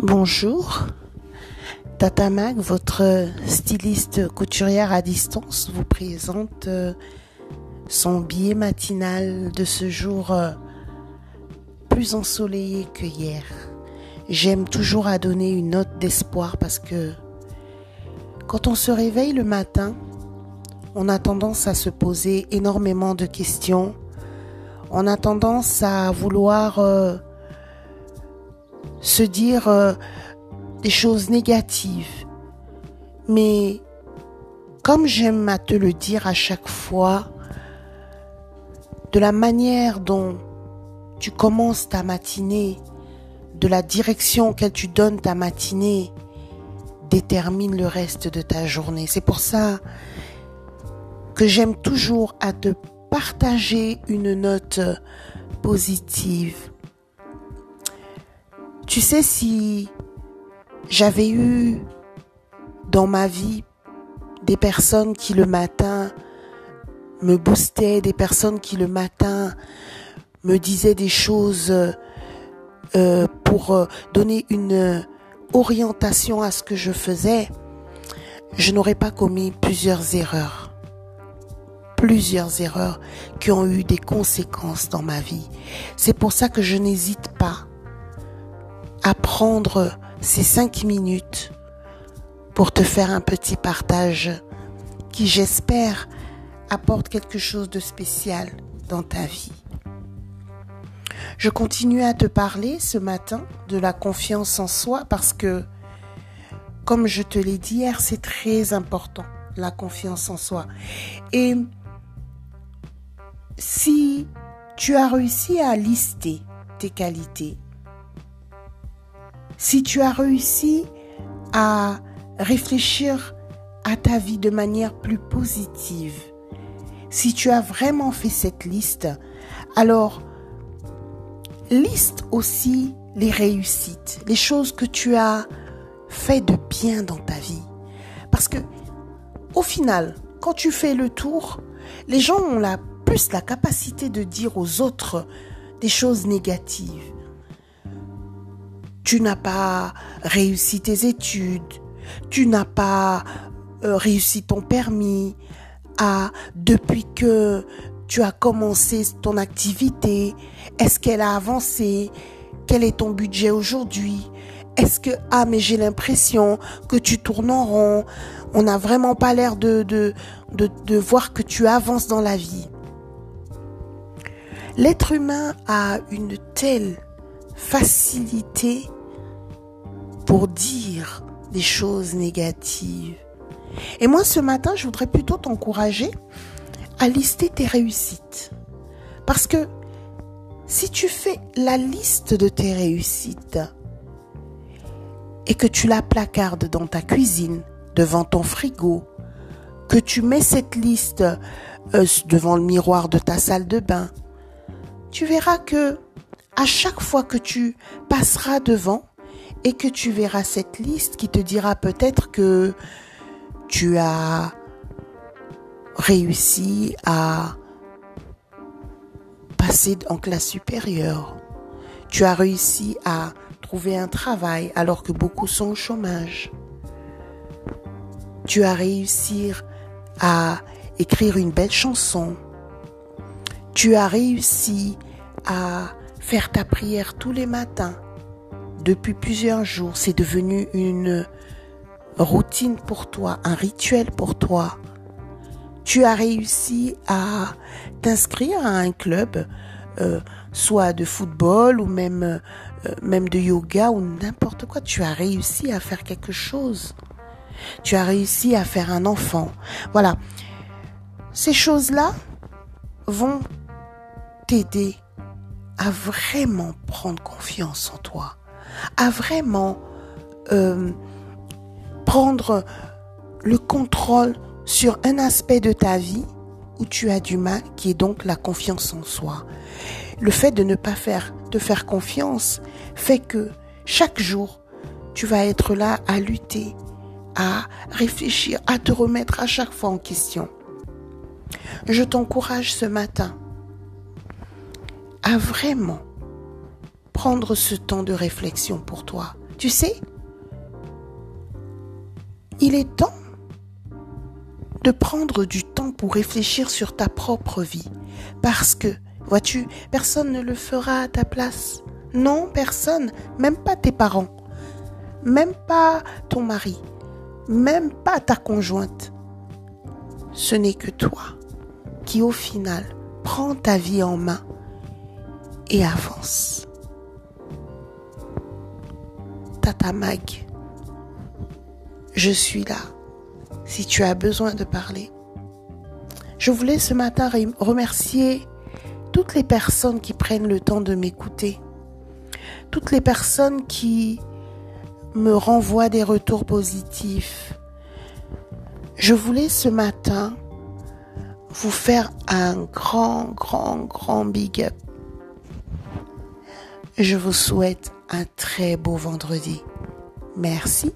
Bonjour. Tata Mag, votre styliste couturière à distance, vous présente euh, son billet matinal de ce jour euh, plus ensoleillé que hier. J'aime toujours à donner une note d'espoir parce que quand on se réveille le matin, on a tendance à se poser énormément de questions. On a tendance à vouloir euh, se dire euh, des choses négatives. Mais comme j'aime à te le dire à chaque fois, de la manière dont tu commences ta matinée, de la direction que tu donnes ta matinée, détermine le reste de ta journée. C'est pour ça que j'aime toujours à te partager une note positive tu sais, si j'avais eu dans ma vie des personnes qui le matin me boostaient, des personnes qui le matin me disaient des choses euh, pour euh, donner une orientation à ce que je faisais, je n'aurais pas commis plusieurs erreurs. Plusieurs erreurs qui ont eu des conséquences dans ma vie. C'est pour ça que je n'hésite pas prendre ces cinq minutes pour te faire un petit partage qui, j'espère, apporte quelque chose de spécial dans ta vie. Je continue à te parler ce matin de la confiance en soi parce que, comme je te l'ai dit hier, c'est très important, la confiance en soi. Et si tu as réussi à lister tes qualités, si tu as réussi à réfléchir à ta vie de manière plus positive, si tu as vraiment fait cette liste, alors liste aussi les réussites, les choses que tu as fait de bien dans ta vie. Parce que, au final, quand tu fais le tour, les gens ont la, plus la capacité de dire aux autres des choses négatives tu n'as pas réussi tes études, tu n'as pas euh, réussi ton permis, ah, depuis que tu as commencé ton activité, est-ce qu'elle a avancé, quel est ton budget aujourd'hui, est-ce que, ah, mais j'ai l'impression que tu tournes en rond, on n'a vraiment pas l'air de, voir que tu avances dans la vie. L'être humain a une telle facilité pour dire des choses négatives. Et moi, ce matin, je voudrais plutôt t'encourager à lister tes réussites. Parce que si tu fais la liste de tes réussites et que tu la placardes dans ta cuisine, devant ton frigo, que tu mets cette liste euh, devant le miroir de ta salle de bain, tu verras que à chaque fois que tu passeras devant, et que tu verras cette liste qui te dira peut-être que tu as réussi à passer en classe supérieure. Tu as réussi à trouver un travail alors que beaucoup sont au chômage. Tu as réussi à écrire une belle chanson. Tu as réussi à faire ta prière tous les matins depuis plusieurs jours, c'est devenu une routine pour toi, un rituel pour toi. Tu as réussi à t'inscrire à un club, euh, soit de football ou même, euh, même de yoga ou n'importe quoi. Tu as réussi à faire quelque chose. Tu as réussi à faire un enfant. Voilà. Ces choses-là vont t'aider à vraiment prendre confiance en toi à vraiment euh, prendre le contrôle sur un aspect de ta vie où tu as du mal, qui est donc la confiance en soi. Le fait de ne pas faire, te faire confiance fait que chaque jour, tu vas être là à lutter, à réfléchir, à te remettre à chaque fois en question. Je t'encourage ce matin à vraiment prendre ce temps de réflexion pour toi. Tu sais, il est temps de prendre du temps pour réfléchir sur ta propre vie. Parce que, vois-tu, personne ne le fera à ta place. Non, personne, même pas tes parents, même pas ton mari, même pas ta conjointe. Ce n'est que toi qui, au final, prends ta vie en main et avance. Tata Mag, je suis là si tu as besoin de parler. Je voulais ce matin remercier toutes les personnes qui prennent le temps de m'écouter, toutes les personnes qui me renvoient des retours positifs. Je voulais ce matin vous faire un grand, grand, grand big up. Je vous souhaite un très beau vendredi. Merci.